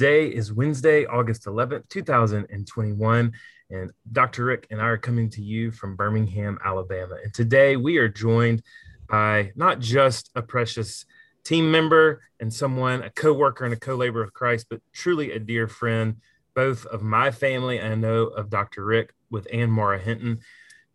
Today is Wednesday, August 11th, 2021, and Dr. Rick and I are coming to you from Birmingham, Alabama. And today we are joined by not just a precious team member and someone, a co worker and a co laborer of Christ, but truly a dear friend, both of my family and I know of Dr. Rick with Ann Maura Hinton.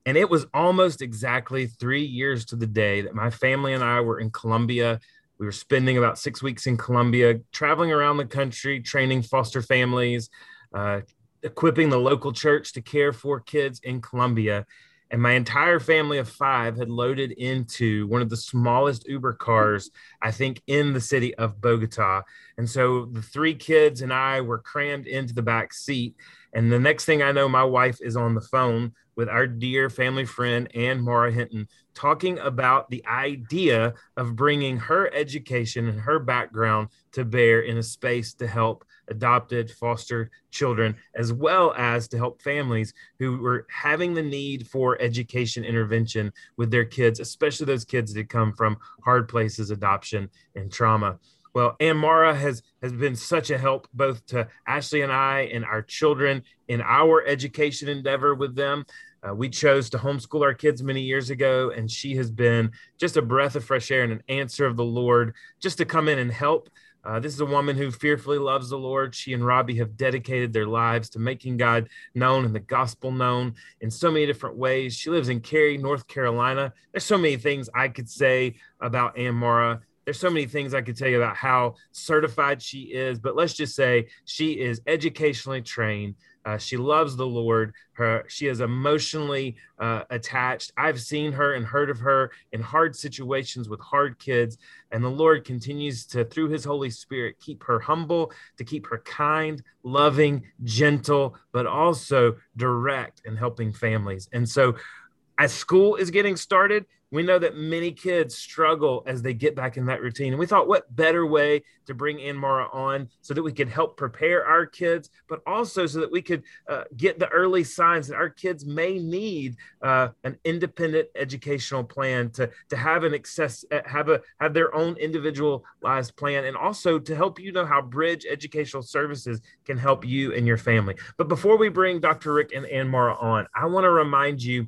And it was almost exactly three years to the day that my family and I were in Colombia we were spending about six weeks in Colombia, traveling around the country, training foster families, uh, equipping the local church to care for kids in Colombia. And my entire family of five had loaded into one of the smallest Uber cars, I think, in the city of Bogota. And so the three kids and I were crammed into the back seat. And the next thing I know, my wife is on the phone with our dear family friend, Ann Maura Hinton, talking about the idea of bringing her education and her background to bear in a space to help adopted foster children, as well as to help families who were having the need for education intervention with their kids, especially those kids that come from hard places, adoption, and trauma. Well, Ann Maura has has been such a help both to Ashley and I and our children in our education endeavor with them. Uh, we chose to homeschool our kids many years ago, and she has been just a breath of fresh air and an answer of the Lord just to come in and help. Uh, this is a woman who fearfully loves the Lord. She and Robbie have dedicated their lives to making God known and the gospel known in so many different ways. She lives in Cary, North Carolina. There's so many things I could say about Ann Maura. There's so many things I could tell you about how certified she is, but let's just say she is educationally trained. Uh, she loves the Lord. Her, she is emotionally uh, attached. I've seen her and heard of her in hard situations with hard kids. And the Lord continues to, through his Holy Spirit, keep her humble, to keep her kind, loving, gentle, but also direct in helping families. And so, as school is getting started, we know that many kids struggle as they get back in that routine. And we thought, what better way to bring Ann Maura on so that we could help prepare our kids, but also so that we could uh, get the early signs that our kids may need uh, an independent educational plan to, to have an access, uh, have a have their own individualized plan, and also to help you know how Bridge Educational Services can help you and your family. But before we bring Dr. Rick and Ann Maura on, I want to remind you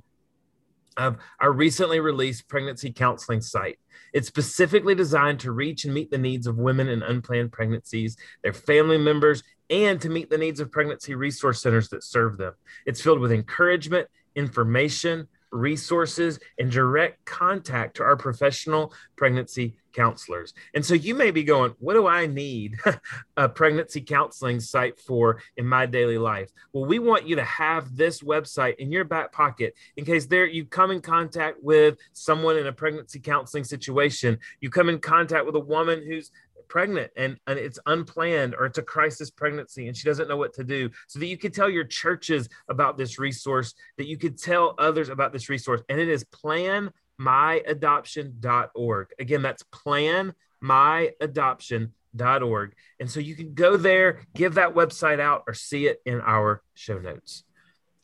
of our recently released pregnancy counseling site. It's specifically designed to reach and meet the needs of women in unplanned pregnancies, their family members, and to meet the needs of pregnancy resource centers that serve them. It's filled with encouragement, information, resources, and direct contact to our professional pregnancy counselors. And so you may be going, what do I need a pregnancy counseling site for in my daily life? Well, we want you to have this website in your back pocket in case there you come in contact with someone in a pregnancy counseling situation, you come in contact with a woman who's pregnant and, and it's unplanned or it's a crisis pregnancy and she doesn't know what to do. So that you could tell your churches about this resource that you could tell others about this resource. And it is planmyadoption.org again that's planmyadoption.org and so you can go there give that website out or see it in our show notes.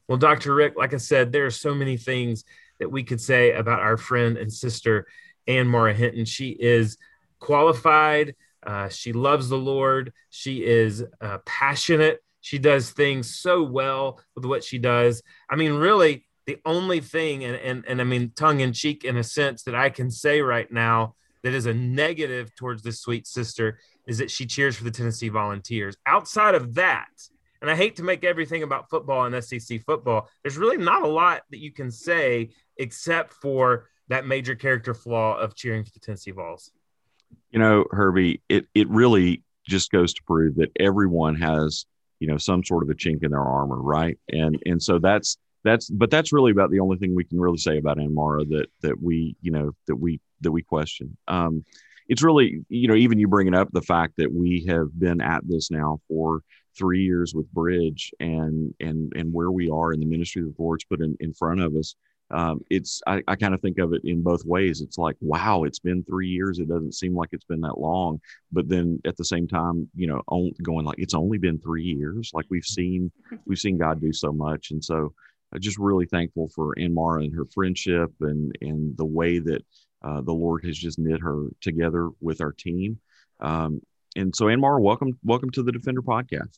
Well dr rick like i said there are so many things that we could say about our friend and sister Ann Maura hinton. She is qualified uh, she loves the Lord. She is uh, passionate. She does things so well with what she does. I mean, really, the only thing, and, and, and I mean, tongue in cheek in a sense, that I can say right now that is a negative towards this sweet sister is that she cheers for the Tennessee Volunteers. Outside of that, and I hate to make everything about football and SEC football, there's really not a lot that you can say except for that major character flaw of cheering for the Tennessee Vols you know, Herbie, it it really just goes to prove that everyone has, you know, some sort of a chink in their armor, right? And and so that's that's but that's really about the only thing we can really say about Ann Maura that that we, you know, that we that we question. Um, it's really, you know, even you bringing up the fact that we have been at this now for three years with Bridge and and and where we are in the ministry that the Lord's put in, in front of us um, it's I, I kind of think of it in both ways. It's like, wow, it's been three years. It doesn't seem like it's been that long, but then at the same time, you know, on, going like it's only been three years. Like we've seen we've seen God do so much, and so I'm just really thankful for Ann Maura and her friendship and and the way that uh, the Lord has just knit her together with our team. Um, and so Ann Maura, welcome welcome to the Defender podcast.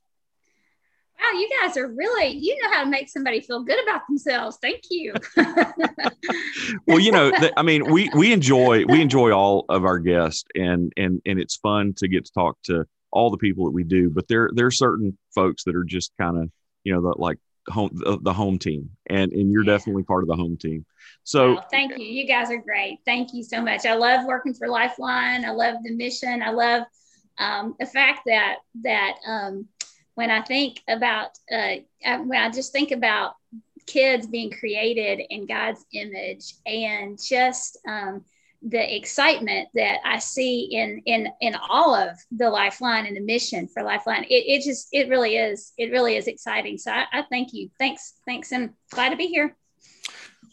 Wow, you guys are really you know how to make somebody feel good about themselves. Thank you. well, you know, I mean, we we enjoy we enjoy all of our guests, and and and it's fun to get to talk to all the people that we do. But there there are certain folks that are just kind of you know the like home the, the, home team, and and you're yeah. definitely part of the home team. So well, thank you. You guys are great. Thank you so much. I love working for Lifeline. I love the mission. I love um, the fact that that um, when I think about uh, when I just think about kids being created in God's image and just um, the excitement that I see in in in all of the Lifeline and the mission for Lifeline, it, it just it really is it really is exciting. So I, I thank you. Thanks, thanks, and glad to be here.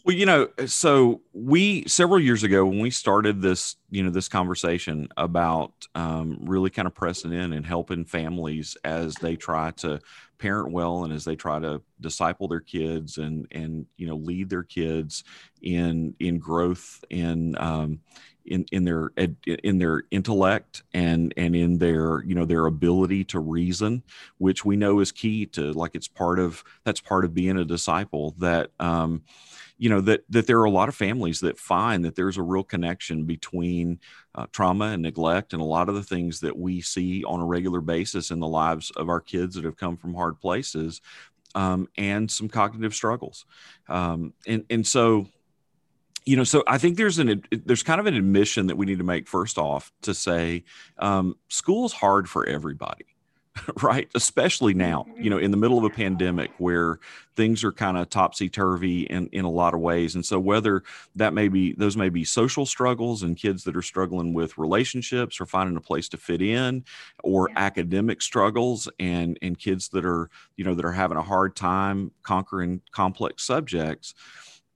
Well, you know, so we several years ago when we started this, you know, this conversation about um, really kind of pressing in and helping families as they try to parent well and as they try to disciple their kids and and you know lead their kids in in growth in um, in in their in their intellect and and in their you know their ability to reason which we know is key to like it's part of that's part of being a disciple that um you know that that there are a lot of families that find that there's a real connection between uh, trauma and neglect and a lot of the things that we see on a regular basis in the lives of our kids that have come from hard places um, and some cognitive struggles. Um, and and so you know so i think there's an there's kind of an admission that we need to make first off to say um, school is hard for everybody right? Especially now, you know, in the middle of a pandemic where things are kind of topsy turvy in, in a lot of ways. And so, whether that may be, those may be social struggles and kids that are struggling with relationships or finding a place to fit in, or yeah. academic struggles and, and kids that are, you know, that are having a hard time conquering complex subjects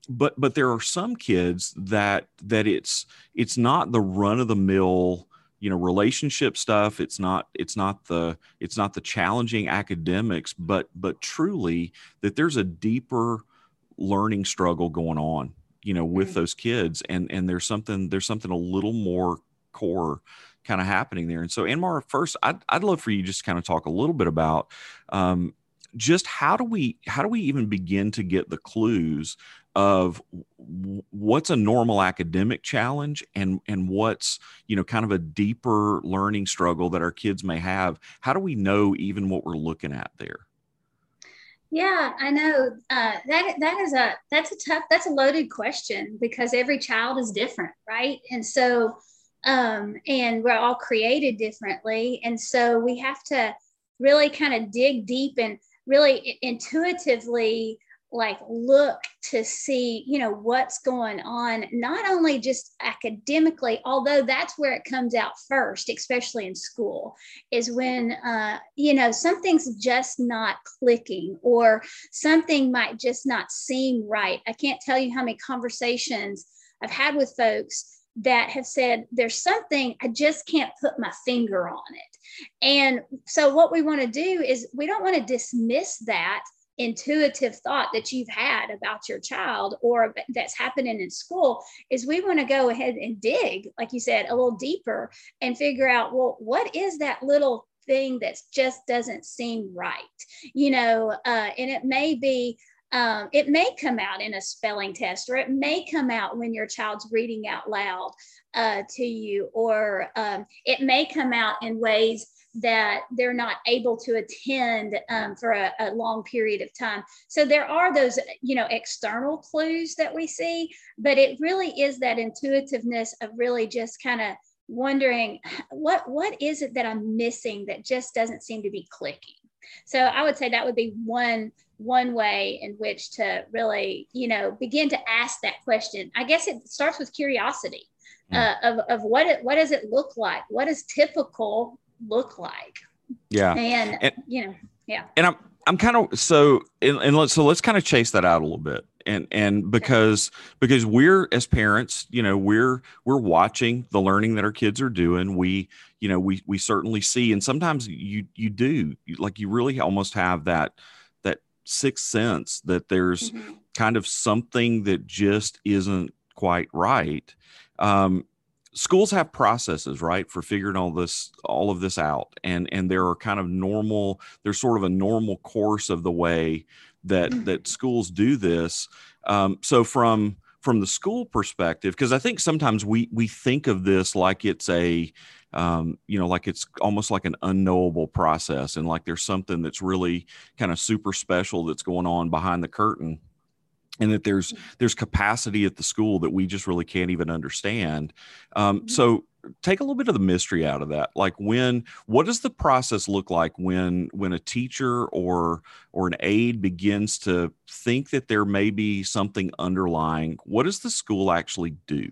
but but there are some kids that that it's it's not the run of the mill you know relationship stuff. It's not it's not the it's not the challenging academics but but truly that there's a deeper learning struggle going on you know with mm-hmm. those kids. And and there's something there's something a little more core kind of happening there. And so Ann Maura first i'd, I'd love for you just kind of talk a little bit about um, just how do we how do we even begin to get the clues of what's a normal academic challenge and and what's you know kind of a deeper learning struggle that our kids may have? How do we know even what we're looking at there? Yeah i know. Uh, that that is a that's a tough that's a loaded question because every child is different right? And so um and we're all created differently. And so we have to really kind of dig deep and really intuitively like look to see you know what's going on not only just academically although that's where it comes out first especially in school is when uh, you know something's just not clicking or something might just not seem right. I can't tell you how many conversations i've had with folks that have said there's something i just can't put my finger on it. And so what we want to do is we don't want to dismiss that intuitive thought that you've had about your child or that's happening in school is we want to go ahead and dig like you said a little deeper and figure out well what is that little thing that just doesn't seem right? You know uh, and it may be um, it may come out in a spelling test or it may come out when your child's reading out loud uh, to you or um, it may come out in ways that they're not able to attend um, for a, a, long period of time. So there are those, you know, external clues that we see, but it really is that intuitiveness of really just kind of wondering what what is it that I'm missing that just doesn't seem to be clicking. So I would say that would be one one way in which to really, you know, begin to ask that question. I guess it starts with curiosity. Hmm. Uh, of, of what it, what does it look like? What is typical look like. Yeah. And, and you know, yeah. And I'm I'm kind of so and, and let's so let's kind of chase that out a little bit. And and because because we're as parents, you know, we're we're watching the learning that our kids are doing. We, you know, we we certainly see and sometimes you you do like you really almost have that that sixth sense that there's mm-hmm. kind of something that just isn't quite right. Um, schools have processes right for figuring all this all of this out and and there are kind of normal there's sort of a normal course of the way that mm-hmm. that schools do this um, so from from the school perspective because i think sometimes we we think of this like it's a um, you know like it's almost like an unknowable process and like there's something that's really kind of super special that's going on behind the curtain and that there's mm-hmm. there's capacity at the school that we just really can't even understand um, mm-hmm. so take a little bit of the mystery out of that like when what does the process look like when when a teacher or or an aide begins to think that there may be something underlying what does the school actually do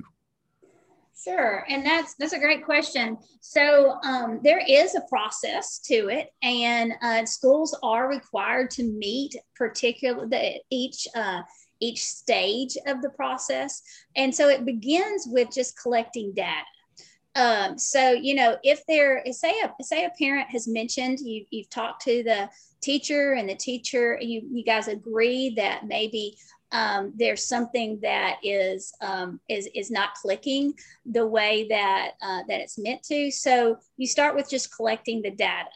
Sure, and that's that's a great question. So um, there is a process to it, and uh, schools are required to meet particular the, each uh, each stage of the process. And so it begins with just collecting data. Um, so, you know, if there say a, say a parent has mentioned, you, you've talked to the teacher and the teacher, you, you guys agree that maybe um, there's something that is, um, is, is not clicking the way that, uh, that it's meant to. So you start with just collecting the data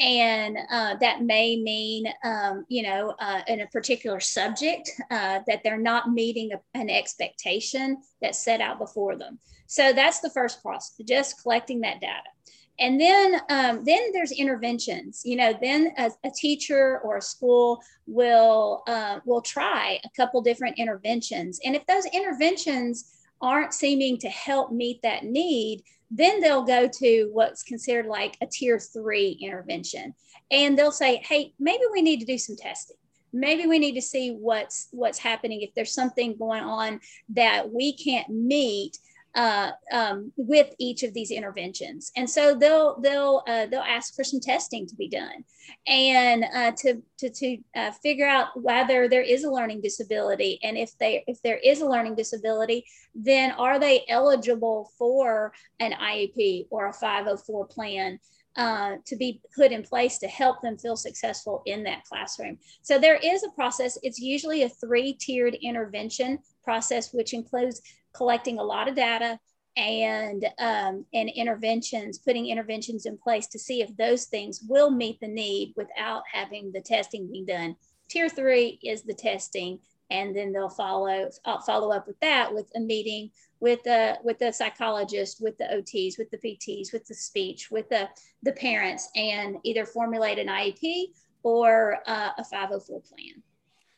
and uh, that may mean um, you know uh, in a particular subject uh, that they're not meeting a, an expectation that's set out before them. So that's the first process just collecting that data. And then um, then there's interventions you know then a, a teacher or a school will uh, will try a couple different interventions. And if those interventions aren't seeming to help meet that need then they'll go to what's considered like a tier three intervention. And they'll say, hey, maybe we need to do some testing. Maybe we need to see what's what's happening if there's something going on that we can't meet uh, um, with each of these interventions. And so they'll they'll uh, they'll ask for some testing to be done, and uh, to to to uh, figure out whether there is a learning disability, and if they if there is a learning disability, then are they eligible for an IEP or a 504 plan? Uh, to be put in place to help them feel successful in that classroom. So there is a process. It's usually a three tiered intervention process, which includes collecting a lot of data and um, and interventions, putting interventions in place to see if those things will meet the need without having the testing being done. Tier three is the testing, and then they'll follow uh, follow up with that with a meeting with the with the psychologist, with the OTs, with the PTs, with the speech, with the the parents, and either formulate an IEP or uh, a 504 plan.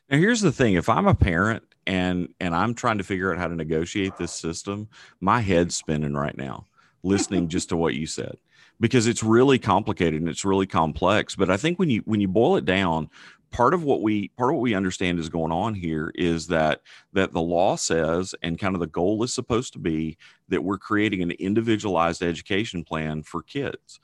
Now here's the thing: if I'm a parent and and I'm trying to figure out how to negotiate this system, my head's spinning right now, listening just to what you said, because it's really complicated and it's really complex. But I think when you when you boil it down, part of what we part of what we understand is going on here is that that the law says and kind of the goal is supposed to be that we're creating an individualized education plan for kids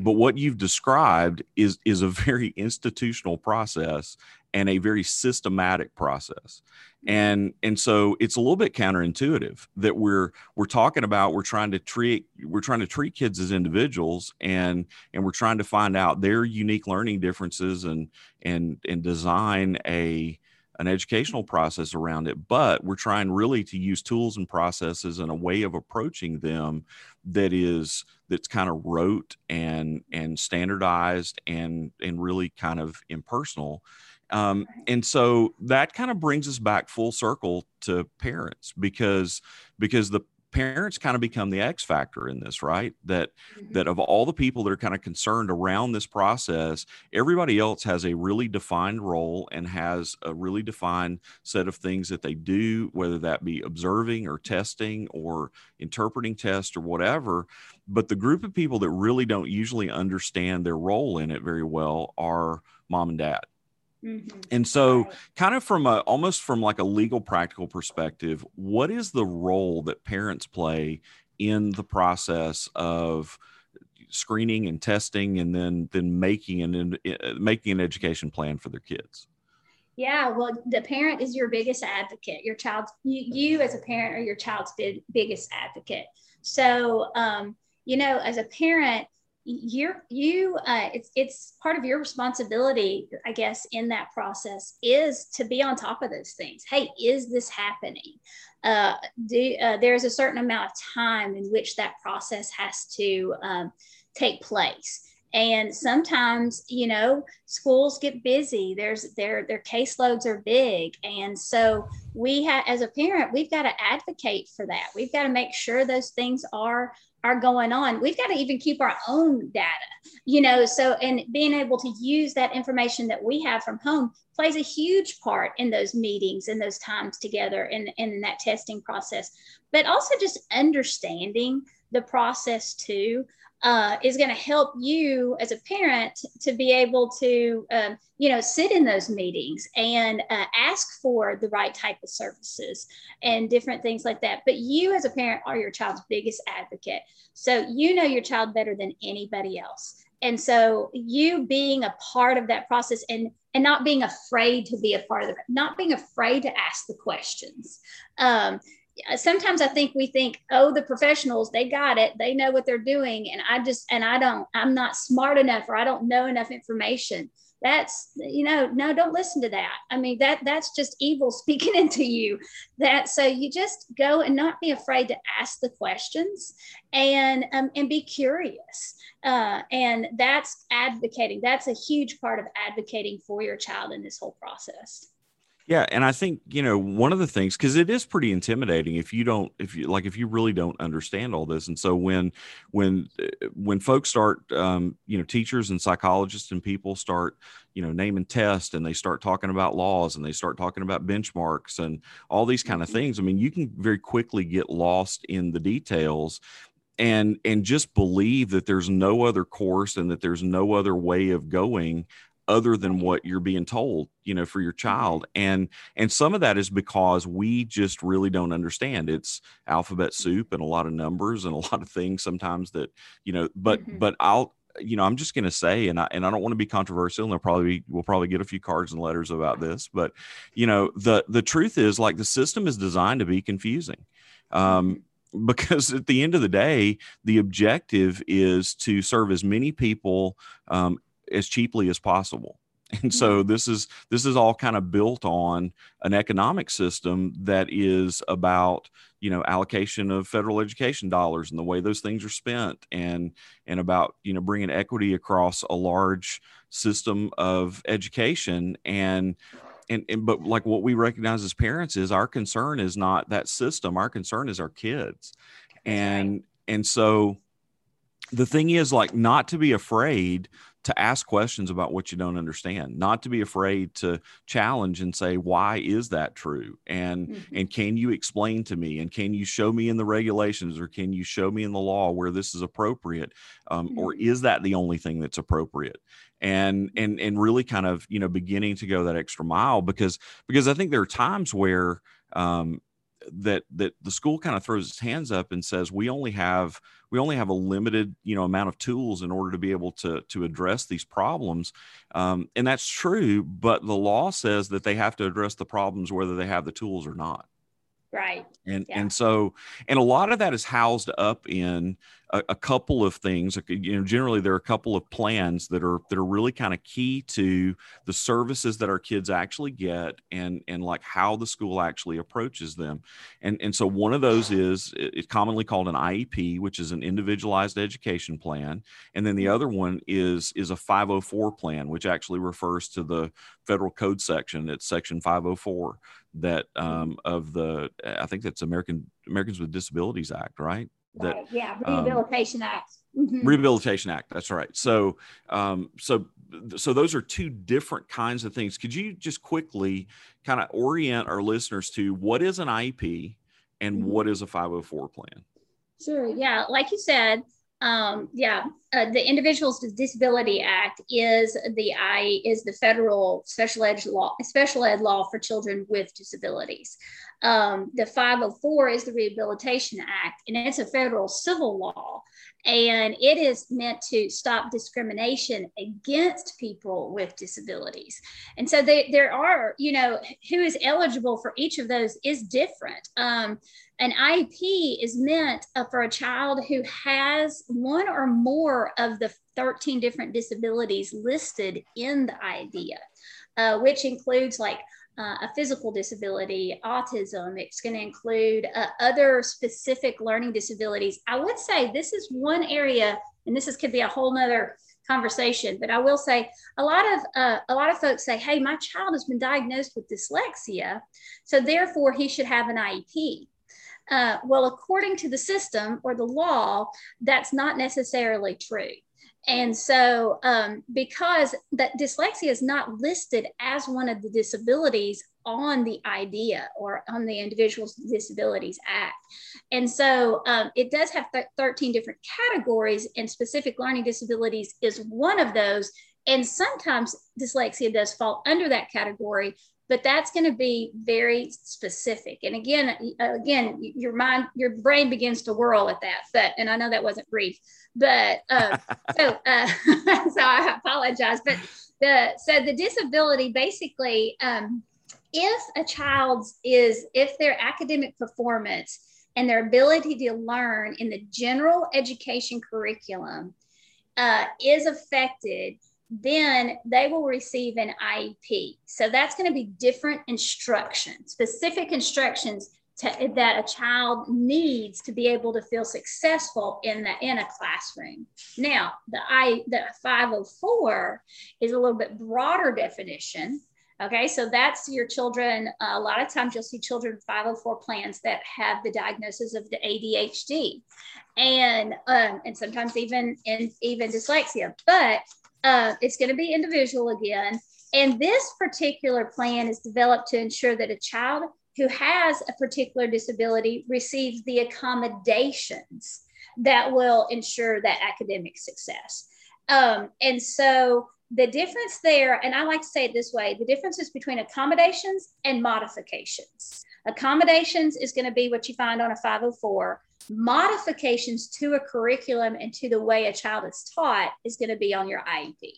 but what you've described is is a very institutional process and a very systematic process. Mm-hmm. And and so it's a little bit counterintuitive that we're we're talking about we're trying to treat we're trying to treat kids as individuals and and we're trying to find out their unique learning differences and and and design a an educational process around it. But we're trying really to use tools and processes and a way of approaching them that is that's kind of rote and and standardized and and really kind of impersonal. Um, and so that kind of brings us back full circle to parents because because the parents kind of become the X factor in this, right? That mm-hmm. that of all the people that are kind of concerned around this process, everybody else has a really defined role and has a really defined set of things that they do, whether that be observing or testing or interpreting tests or whatever. But the group of people that really don't usually understand their role in it very well are mom and dad. Mm-hmm. And so, right. kind of from a almost from like a legal practical perspective, what is the role that parents play in the process of screening and testing, and then then making an uh, making an education plan for their kids? Yeah, well, the parent is your biggest advocate. Your child, you, you as a parent are your child's big, biggest advocate. So, um, you know, as a parent, you're you uh, it's it's part of your responsibility i guess in that process is to be on top of those things. Hey is this happening? Uh, do, uh, there's a certain amount of time in which that process has to um, take place. And sometimes you know schools get busy. There's their their caseloads are big. And so we have as a parent we've got to advocate for that. We've got to make sure those things are are going on we've got to even keep our own data you know so and being able to use that information that we have from home plays a huge part in those meetings and those times together and in, in that testing process. But also just understanding the process too uh, is going to help you as a parent to be able to um, you know sit in those meetings and uh, ask for the right type of services and different things like that. But you as a parent are your child's biggest advocate. So you know your child better than anybody else. And so you being a part of that process and and not being afraid to be a part of it not being afraid to ask the questions um, sometimes I think we think, oh, the professionals, they got it, they know what they're doing. And I just, and I don't, I'm not smart enough or I don't know enough information. That's, you know, no, don't listen to that. I mean, that that's just evil speaking into you. That so you just go and not be afraid to ask the questions and um, and be curious. Uh, and that's advocating. That's a huge part of advocating for your child in this whole process. Yeah, and I think you know one of the things because it is pretty intimidating if you don't if you like if you really don't understand all this, and so when when uh, when folks start um, you know teachers and psychologists and people start you know naming tests and they start talking about laws and they start talking about benchmarks and all these kind of mm-hmm. things. I mean, you can very quickly get lost in the details and and just believe that there's no other course and that there's no other way of going other than what you're being told you know for your mm-hmm. child and and some of that is because we just really don't understand it's alphabet soup and a lot of numbers and a lot of things sometimes that you know but mm-hmm. but i'll you know i'm just going to say and i and i don't want to be controversial and they'll probably be, we'll probably get a few cards and letters about this but you know the the truth is like the system is designed to be confusing um mm-hmm. because at the end of the day, the objective is to serve as many people um, as cheaply as possible. And so mm-hmm. this is this is all kind of built on an economic system that is about you know allocation of federal education dollars and the way those things are spent and and about you know bringing equity across a large system of education. And and, and but like what we recognize as parents is our concern is not that system. Our concern is our kids. And and so the thing is like not to be afraid to ask questions about what you don't understand not to be afraid to challenge and say why is that true and mm-hmm. and can you explain to me and can you show me in the regulations or can you show me in the law where this is appropriate um, mm-hmm. or is that the only thing that's appropriate and and and really kind of you know beginning to go that extra mile because because i think there are times where um, that that the school kind of throws its hands up and says we only have we only have a limited you know amount of tools in order to be able to to address these problems. Um, and that's true but the law says that they have to address the problems whether they have the tools or not. Right. And yeah. and so and a lot of that is housed up in a, a, couple of things you know generally there are a couple of plans that are that are really kind of key to the services that our kids actually get and and like how the school actually approaches them. And and so one of those is it's commonly called an iep which is an individualized education plan. And then the other one is is a 504 plan which actually refers to the federal code section. It's section 504 that um, of the i think that's american americans with disabilities act right that right. yeah um, rehabilitation um, act mm-hmm. rehabilitation act that's right so um so so those are two different kinds of things could you just quickly kind of orient our listeners to what is an iep and mm-hmm. what is a 504 plan sure yeah like you said um, yeah, uh, the Individuals with Disability Act is the I is the federal special ed law, special ed law for children with disabilities. Um, the 504 is the Rehabilitation Act, and it's a federal civil law, and it is meant to stop discrimination against people with disabilities. And so they, there are, you know, who is eligible for each of those is different. Um, an IEP is meant uh, for a child who has one or more of the 13 different disabilities listed in the IDEA, uh, which includes like uh, a physical disability, autism. It's going to include uh, other specific learning disabilities. I would say this is one area, and this is, could be a whole nother conversation, but I will say a lot of uh, a lot of folks say, "Hey, my child has been diagnosed with dyslexia, so therefore he should have an IEP." Uh, well, according to the system or the law, that's not necessarily true. And so, um, because that dyslexia is not listed as one of the disabilities on the IDEA or on the Individuals with Disabilities Act. And so um, it does have th- 13 different categories, and specific learning disabilities is one of those. And sometimes dyslexia does fall under that category, but that's going to be very specific. And again, again, your mind, your brain begins to whirl at that. But and I know that wasn't brief, but uh, so uh, so I apologize. But the so the disability basically, um, if a child's is if their academic performance and their ability to learn in the general education curriculum uh, is affected then they will receive an IEP. So that's going to be different instruction, specific instructions to, that a child needs to be able to feel successful in the in a classroom. Now, the I the 504 is a little bit broader definition. Okay, so that's your children. A lot of times you'll see children 504 plans that have the diagnosis of the ADHD, and um, and sometimes even in even dyslexia. But uh, it's going to be individual again. And this particular plan is developed to ensure that a child who has a particular disability receives the accommodations that will ensure that academic success. Um, and so the difference there, and I like to say it this way the difference is between accommodations and modifications. Accommodations is going to be what you find on a 504 modifications to a curriculum and to the way a child is taught is going to be on your IEP.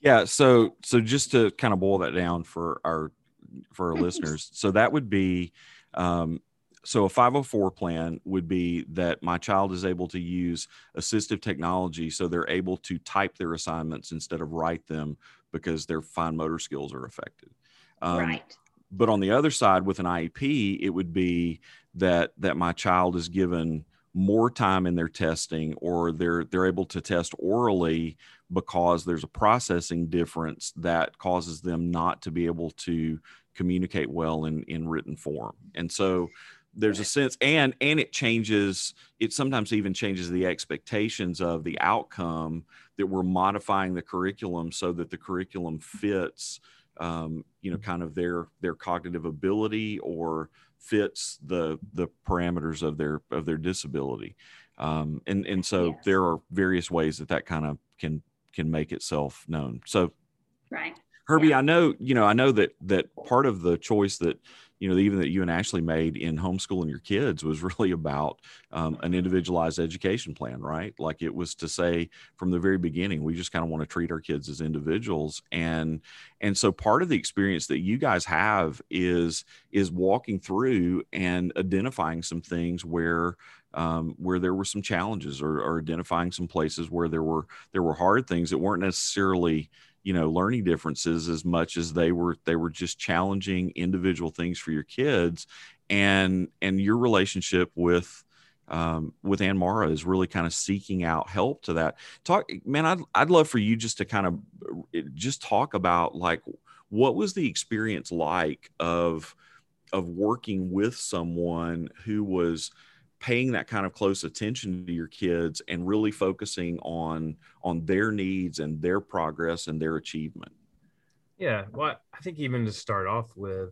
Yeah, so so just to kind of boil that down for our for our listeners, so that would be um, so a 504 plan would be that my child is able to use assistive technology so they're able to type their assignments instead of write them because their fine motor skills are affected. Um, right. But on the other side, with an IEP, it would be that that my child is given more time in their testing or they're they're able to test orally because there's a processing difference that causes them not to be able to communicate well in in written form. And so there's a sense and and it changes it sometimes even changes the expectations of the outcome that we're modifying the curriculum so that the curriculum fits um, you know kind of their their cognitive ability or fits the the parameters of their of their disability um, and and so yes. there are various ways that that kind of can can make itself known so right herbie yeah. i know you know i know that that part of the choice that you know the even that you and ashley made in homeschooling your kids was really about um, an individualized education plan right? Like it was to say from the very beginning we just kind of want to treat our kids as individuals. And and so part of the experience that you guys have is is walking through and identifying some things where um, where there were some challenges or, or identifying some places where there were there were hard things that weren't necessarily you know learning differences as much as they were they were just challenging individual things for your kids and and your relationship with um, with Ann Maura is really kind of seeking out help to that. Talk, man, I'd, I'd love for you just to kind of just talk about like what was the experience like of of working with someone who was paying that kind of close attention to your kids and really focusing on on their needs and their progress and their achievement. Yeah well i think even to start off with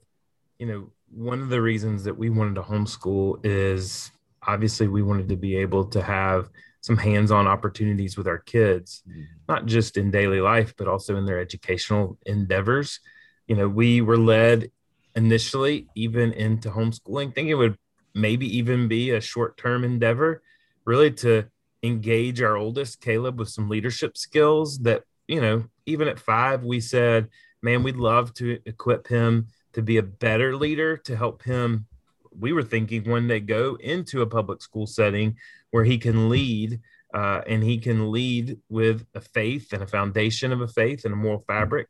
you know one of the reasons that we wanted to homeschool is obviously we wanted to be able to have some hands-on opportunities with our kids mm-hmm. not just in daily life but also in their educational endeavors. You know we were led initially even into homeschooling. Thinking it would maybe even be a short term endeavor, really to engage our oldest, Caleb, with some leadership skills that, you know, even at five, we said, man, we'd love to equip him to be a better leader, to help him. We were thinking one day go into a public school setting where he can lead uh, and he can lead with a faith and a foundation of a faith and a moral fabric.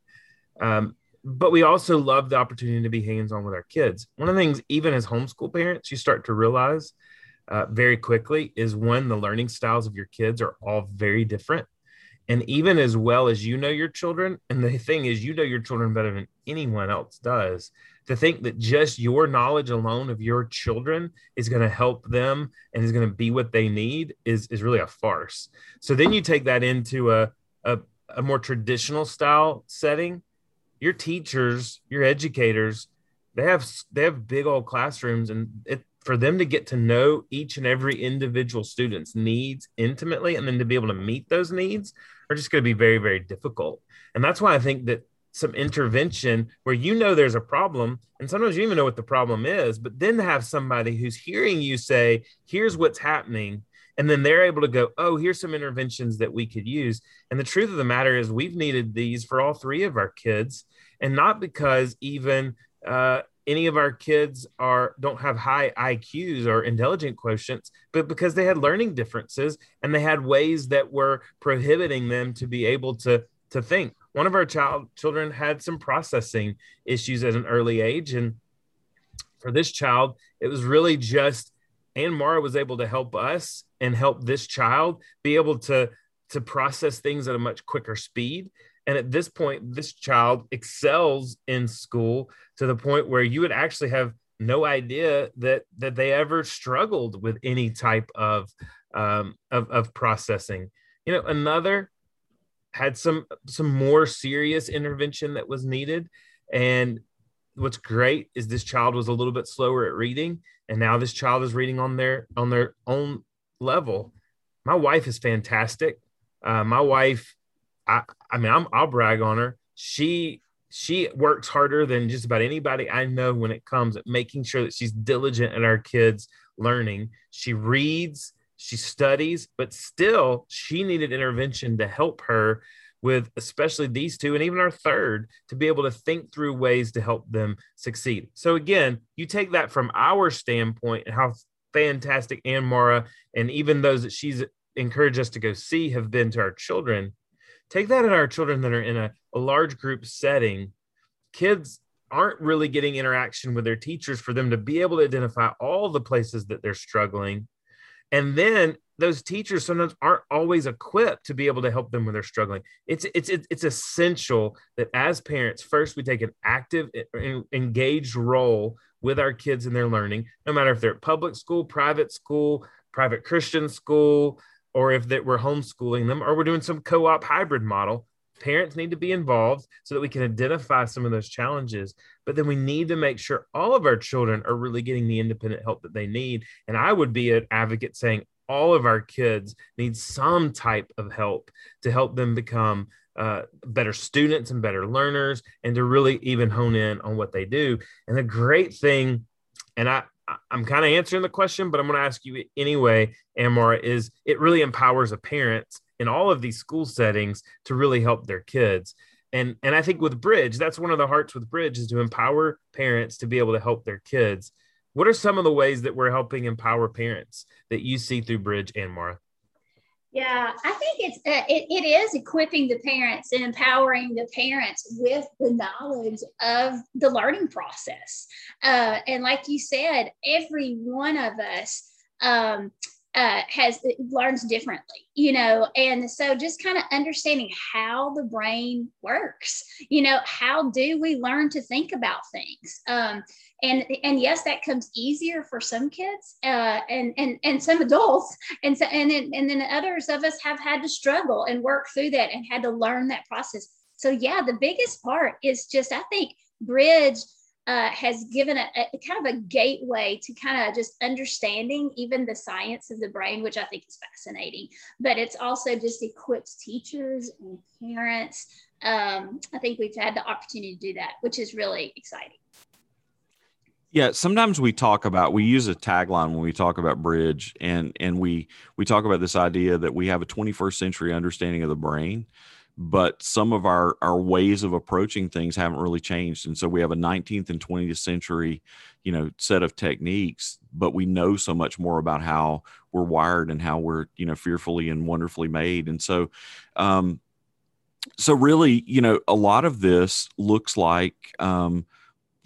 Um, but we also love the opportunity to be hands on with our kids. One of the things, even as homeschool parents, you start to realize uh, very quickly is when the learning styles of your kids are all very different. And even as well as you know your children, and the thing is, you know your children better than anyone else does. To think that just your knowledge alone of your children is going to help them and is going to be what they need is, is really a farce. So then you take that into a, a, a more traditional style setting your teachers, your educators, they have they have big old classrooms, and it, for them to get to know each and every individual student's needs intimately, and then to be able to meet those needs, are just going to be very very difficult. And that's why I think that some intervention where you know there's a problem, and sometimes you even know what the problem is, but then have somebody who's hearing you say, "Here's what's happening." And then they're able to go oh here's some interventions that we could use and the truth of the matter is we've needed these for all three of our kids and not because even uh, any of our kids are don't have high IQs or intelligent quotients, but because they had learning differences and they had ways that were prohibiting them to be able to to think. One of our child children had some processing issues at an early age, and for this child, it was really just Ann Maura was able to help us and help this child be able to to process things at a much quicker speed. And at this point, this child excels in school to the point where you would actually have no idea that that they ever struggled with any type of um, of, of processing. You know, another had some some more serious intervention that was needed, and what's great is this child was a little bit slower at reading and now this child is reading on their on their own level. My wife is fantastic. Uh, my wife i i mean I'm, i'll brag on her. She she works harder than just about anybody i know when it comes at making sure that she's diligent in our kids learning. She reads she studies but still she needed intervention to help her with especially these two and even our third to be able to think through ways to help them succeed. So again, you take that from our standpoint and how fantastic Ann Maura and even those that she's encouraged us to go see have been to our children. Take that at our children that are in a, a large group setting. Kids aren't really getting interaction with their teachers for them to be able to identify all the places that they're struggling. And then those teachers sometimes aren't always equipped to be able to help them when they're struggling. It's it's it's essential that as parents, first we take an active, engaged role with our kids in their learning, no matter if they're at public school, private school, private Christian school, or if that we're homeschooling them, or we're doing some co-op hybrid model. Parents need to be involved so that we can identify some of those challenges. But then we need to make sure all of our children are really getting the independent help that they need. And I would be an advocate saying all of our kids need some type of help to help them become uh, better students and better learners and to really even hone in on what they do. And the great thing, and I, I'm kind of answering the question, but I'm going to ask you anyway, Amara, is it really empowers a parent in all of these school settings to really help their kids. And, and I think with Bridge, that's one of the hearts with Bridge is to empower parents to be able to help their kids. What are some of the ways that we're helping empower parents that you see through Bridge Ann Maura? Yeah, I think it's uh, it, it is equipping the parents and empowering the parents with the knowledge of the learning process. Uh, and like you said, every one of us um, uh, has learns differently, you know, and so just kind of understanding how the brain works. You know, how do we learn to think about things? Um, and and yes that comes easier for some kids uh, and and and some adults and so and then and then others of us have had to struggle and work through that and had to learn that process so yeah the biggest part is just i think bridge uh, has given a, a, kind of a gateway to kind of just understanding even the science of the brain, which I think is fascinating. But it's also just equips teachers and parents. Um, I think we've had the opportunity to do that, which is really exciting. Yeah, sometimes we talk about we use a tagline when we talk about bridge and and we we talk about this idea that we have a 21st century understanding of the brain. But some of our our ways of approaching things haven't really changed. And so we have a 19th and 20th century you know set of techniques but we know so much more about how we're wired and how we're you know fearfully and wonderfully made. And so um so really you know a lot of this looks like um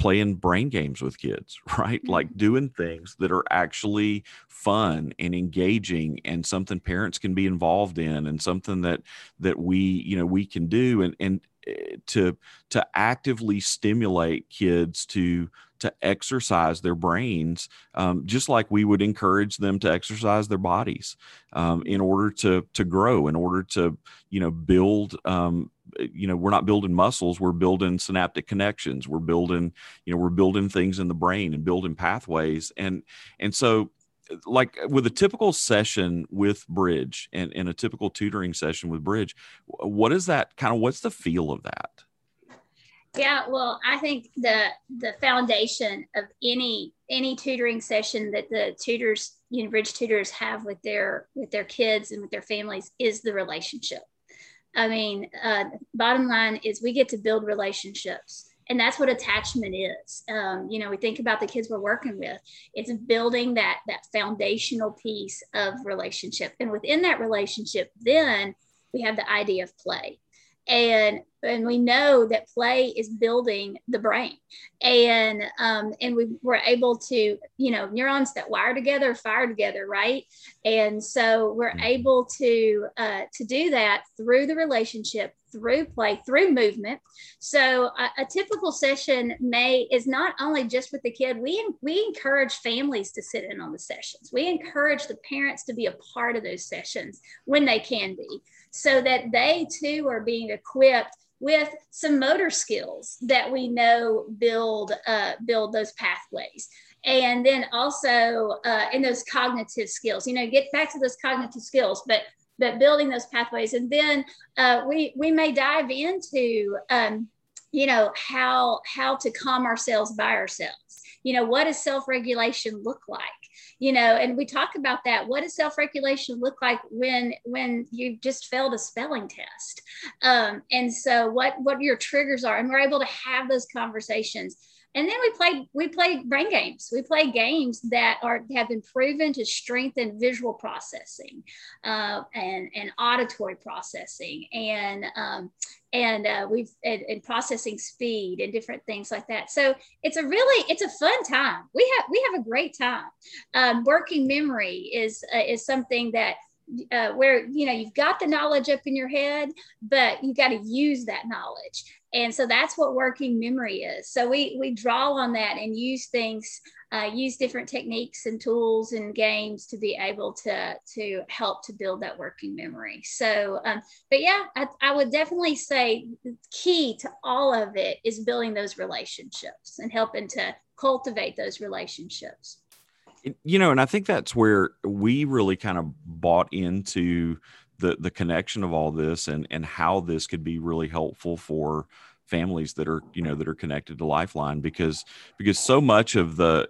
playing brain games with kids, right? Mm-hmm. Like doing things that are actually fun and engaging and something parents can be involved in and something that that we, you know, we can do and and eh, to to actively stimulate kids to to exercise their brains, um, just like we would encourage them to exercise their bodies um, in order to to grow, in order to you know build um, Eh, you know we're not building muscles we're building synaptic connections we're building you know we're building things in the brain and building pathways. And and so eh, like with a typical session with bridge and, and a typical tutoring session with bridge what is that kind of what's the feel of that? Yeah well i think the the foundation of any any tutoring session that the tutors you know bridge tutors have with their with their kids and with their families is the relationship I mean, uh, bottom line is we get to build relationships. And that's what attachment is. Um, you know, we think about the kids we're working with. It's building that that foundational piece of relationship, and within that relationship, then we have the idea of play and and we know that play is building the brain. And um, and we were able to you know neurons that wire together fire together right? And so we're mm-hmm. able to uh, to do that through the relationship through play through movement. So a, a, typical session may is not only just with the kid we we encourage families to sit in on the sessions. We encourage the parents to be a part of those sessions when they can be so that they too are being equipped with some motor skills that we know build uh, build those pathways. And then also uh, in those cognitive skills you know get back to those cognitive skills but but building those pathways. And then uh, we we may dive into um, you know how how to calm ourselves by ourselves. You know what does self-regulation look like you know and we talk about that. What does self-regulation look like when when you just failed a spelling test? Um, and so what what your triggers are and we're able to have those conversations and then we play we play brain games. We play games that are have been proven to strengthen visual processing uh, and and auditory processing and um, and uh, we've and, and, processing speed and different things like that. So it's a really it's a fun time. We have we have a great time. Um, working memory is uh, is something that uh, where you know you've got the knowledge up in your head but you got to use that knowledge and so that's what working memory is. So we we draw on that and use things uh, use different techniques and tools and games to be able to to help to build that working memory. So um, but yeah I, I would definitely say the key to all of it is building those relationships and helping to cultivate those relationships. You know and i think that's where we really kind of bought into the the connection of all this and and how this could be really helpful for families that are you know that are connected to lifeline because because so much of the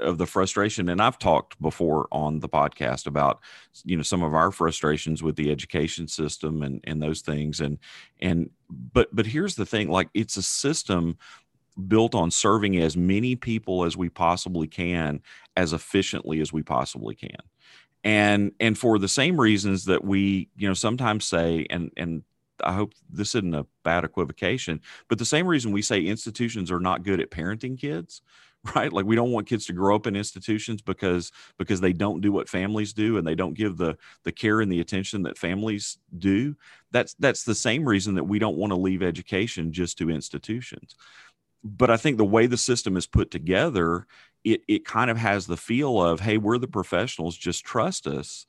of the frustration and i've talked before on the podcast about you know some of our frustrations with the education system and and those things and and but but here's the thing like it's a system built on serving as many people as we possibly can as efficiently as we possibly can and and for the same reasons that we you know sometimes say and and I hope this isn't a bad equivocation, but the same reason we say institutions are not good at parenting kids, right? Like we don't want kids to grow up in institutions because because they don't do what families do and they don't give the the care and the attention that families do. That's that's the same reason that we don't want to leave education just to institutions but I think the way the system is put together, it it kind of has the feel of, hey, we're the professionals, just trust us.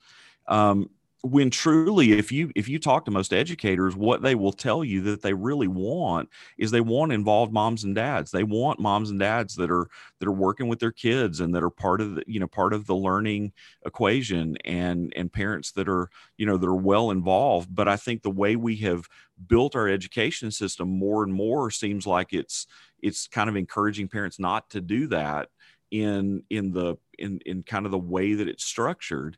Um, when truly if you if you talk to most educators what they will tell you that they really want is they want involved moms and dads. They want moms and dads that are that are working with their kids and that are part of the you know part of the learning equation and and parents that are you know that are well involved. But i think the way we have built our education system more and more seems like it's it's kind of encouraging parents not to do that in in the in in kind of the way that it's structured.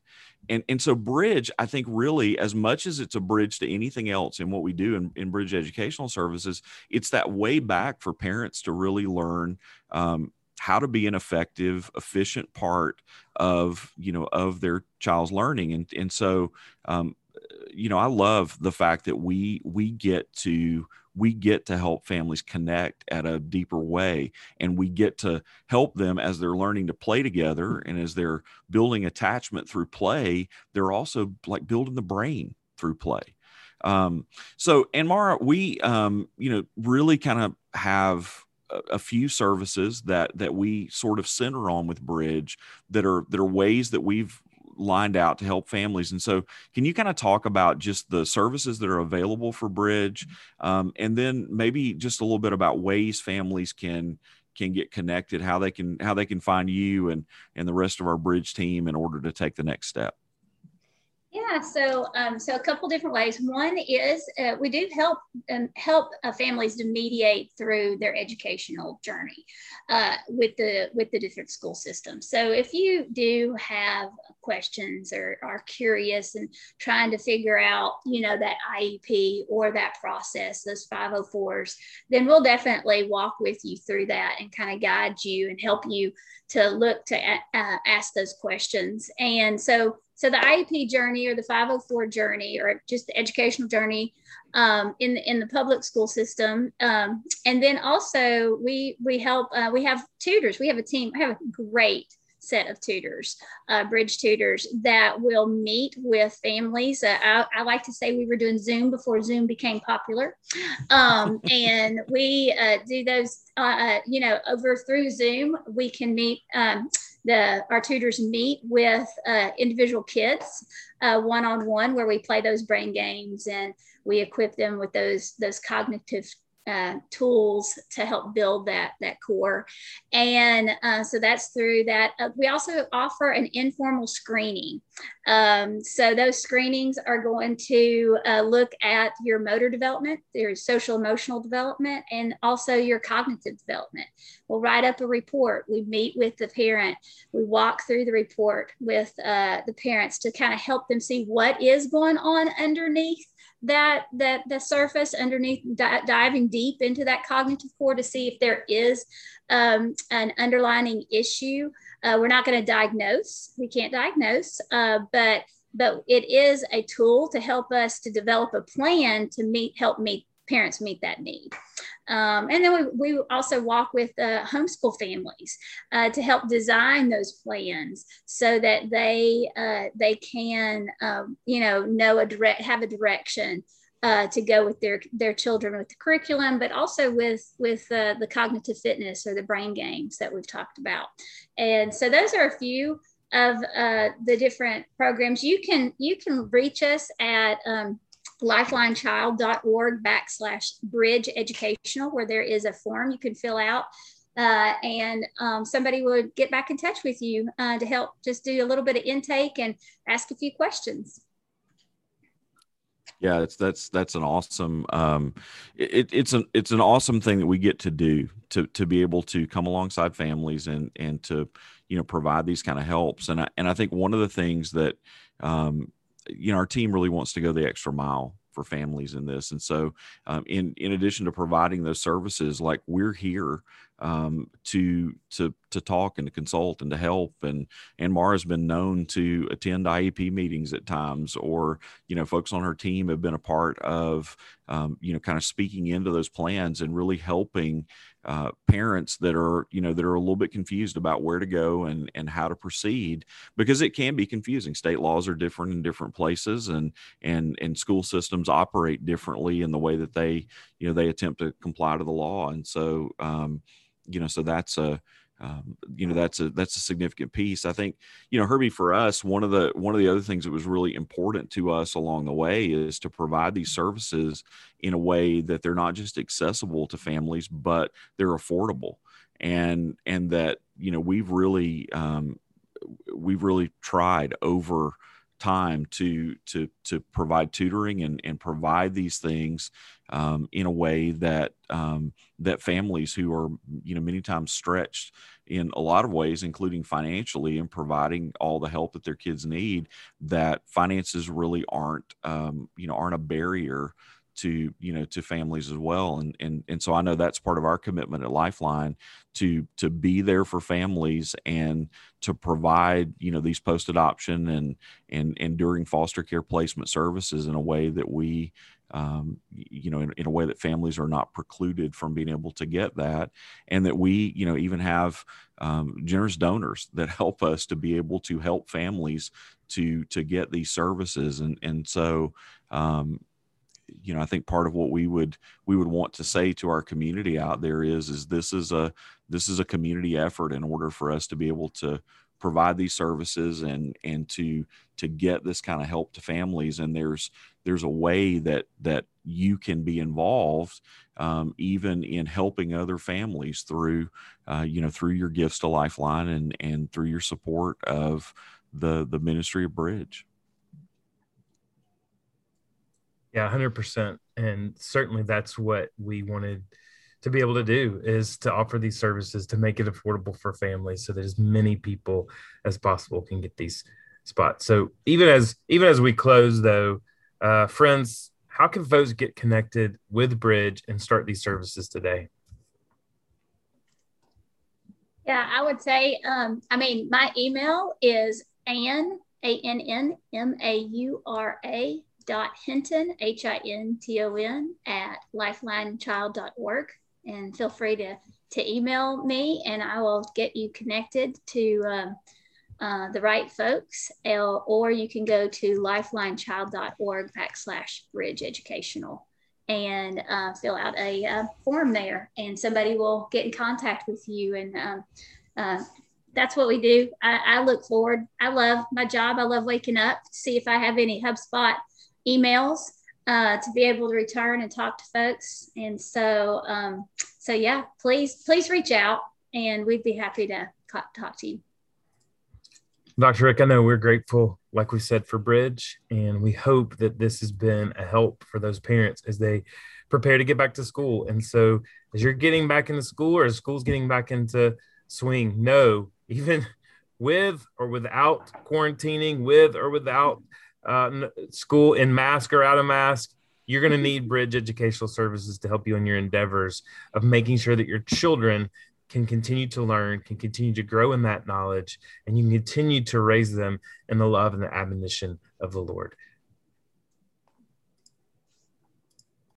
And and so bridge i think really as much as it's a bridge to anything else in what we do in, in bridge educational services it's that way back for parents to really learn um, how to be an effective efficient part of you know of their child's learning. And and so um, you know i love the fact that we we get to we get to help families connect at a deeper way and we get to help them as they're learning to play together and as they're building attachment through play they're also like building the brain through play. Um, so Ann Maura we um, you know really kind of have a few services that that we sort of center on with bridge that are that are ways that we've lined out to help families. And so, can you kind of talk about just the services that are available for Bridge, um, and then maybe just a little bit about ways families can can get connected, how they can how they can find you and and the rest of our Bridge team in order to take the next step. Yeah, so um, so a couple different ways. One is uh, we do help um, help uh, families to mediate through their educational journey uh, with the with the different school systems. So if you do have questions or are curious and trying to figure out, you know, that IEP or that process, those 504s, then we'll definitely walk with you through that and kind of guide you and help you to look to uh, ask those questions. And so so the IEP journey or the 504 journey or just the educational journey um, in the in the public school system, um, and then also we we help uh, we have tutors. We have a team. We have a great set of tutors, uh, bridge tutors that will meet with families. Uh, I, I, like to say we were doing Zoom before Zoom became popular. Um, and we uh, do those, uh, uh, you know, over through Zoom, we can meet. Um, the our tutors meet with uh, individual kids one on one where we play those brain games and we equip them with those those cognitive uh, tools to help build that that core. And uh, so that's through that. Uh, we also offer an informal screening. Um, so those screenings are going to uh, look at your motor development your social emotional development and also your cognitive development. We'll write up a report. We meet with the parent. We walk through the report with uh, the parents to kind of help them see what is going on underneath that that the surface underneath di- diving deep into that cognitive core to see if there is um, an underlining issue uh, we're not going to diagnose we can't diagnose uh, but but it is a tool to help us to develop a plan to meet help meet parents meet that need. Um, and then we, we also walk with uh, homeschool families uh, to help design those plans so that they uh, they can um, you know know a direct have a direction uh, to go with their their children with the curriculum, but also with with uh, the cognitive fitness or the brain games that we've talked about. And so those are a few of uh, the different programs. You can you can reach us at um, lifelinechild.org backslash bridge educational, where there is a form you can fill out. Uh, and um, somebody would get back in touch with you uh, to help just do a little bit of intake and ask a few questions. Yeah, it's that's that's an awesome um, it, it's an it's an awesome thing that we get to do to to be able to come alongside families and and to you know provide these kind of helps and I and I think one of the things that um, you know our team really wants to go the extra mile for families in this. And so um, in in addition to providing those services like we're here um, to to to talk and to consult and to help. And and Maura's been known to attend IEP meetings at times or you know folks on her team have been a part of um, you know kind of speaking into those plans and really helping uh, parents that are you know that are a little bit confused about where to go and and how to proceed because it can be confusing. State laws are different in different places and and and school systems operate differently in the way that they you know they attempt to comply to the law and so um, you know so that's a um, you know that's a that's a significant piece. I think you know herbie for us one of the one of the other things that was really important to us along the way is to provide these services in a way that they're not just accessible to families but they're affordable. And and that you know we've really um, we've really tried over time to to to provide tutoring and and provide these things um, in a way that um, that families who are you know many times stretched in a lot of ways, including financially, and providing all the help that their kids need, that finances really aren't um, you know aren't a barrier to you know to families as well. And and and so I know that's part of our commitment at Lifeline to to be there for families and to provide you know these post adoption and and and during foster care placement services in a way that we um, you know, in, in, a way that families are not precluded from being able to get that, and that we, you know, even have um, generous donors that help us to be able to help families to to get these services, and and so. Um, you know, I think part of what we would we would want to say to our community out there is is this is a this is a community effort in order for us to be able to provide these services and and to to get this kind of help to families and there's there's a way that that you can be involved um, even in helping other families through uh, you know through your gifts to lifeline and and through your support of the the ministry of bridge. Yeah 100% and certainly that's what we wanted to be able to do is to offer these services to make it affordable for families so that as many people as possible can get these spots. So even as even as we close though uh, friends how can folks get connected with bridge and start these services today? Yeah i would say um, i mean my email is ann a-n-n-m-a-u-r-a dot hinton h-i-n-t-o-n at lifelinechild.org and feel free to, to email me and I will get you connected to um, uh, the right folks, or you can go to lifelinechild.org backslash bridge educational and uh, fill out a uh, form there and somebody will get in contact with you and um, uh, that's what we do. I, I, look forward. I love my job. I love waking up, to see if I have any HubSpot emails uh, to be able to return and talk to folks. And so, um, so yeah, please, please reach out and we'd be happy to talk to you. Dr. Rick, I know we're grateful, like we said, for Bridge, and we hope that this has been a help for those parents as they prepare to get back to school. And so, as you're getting back into school or as school's getting back into swing, know even with or without quarantining, with or without uh, school in mask or out of mask, you're going to need bridge educational services to help you in your endeavors of making sure that your children can continue to learn, can continue to grow in that knowledge, and you can continue to raise them in the love and the admonition of the Lord.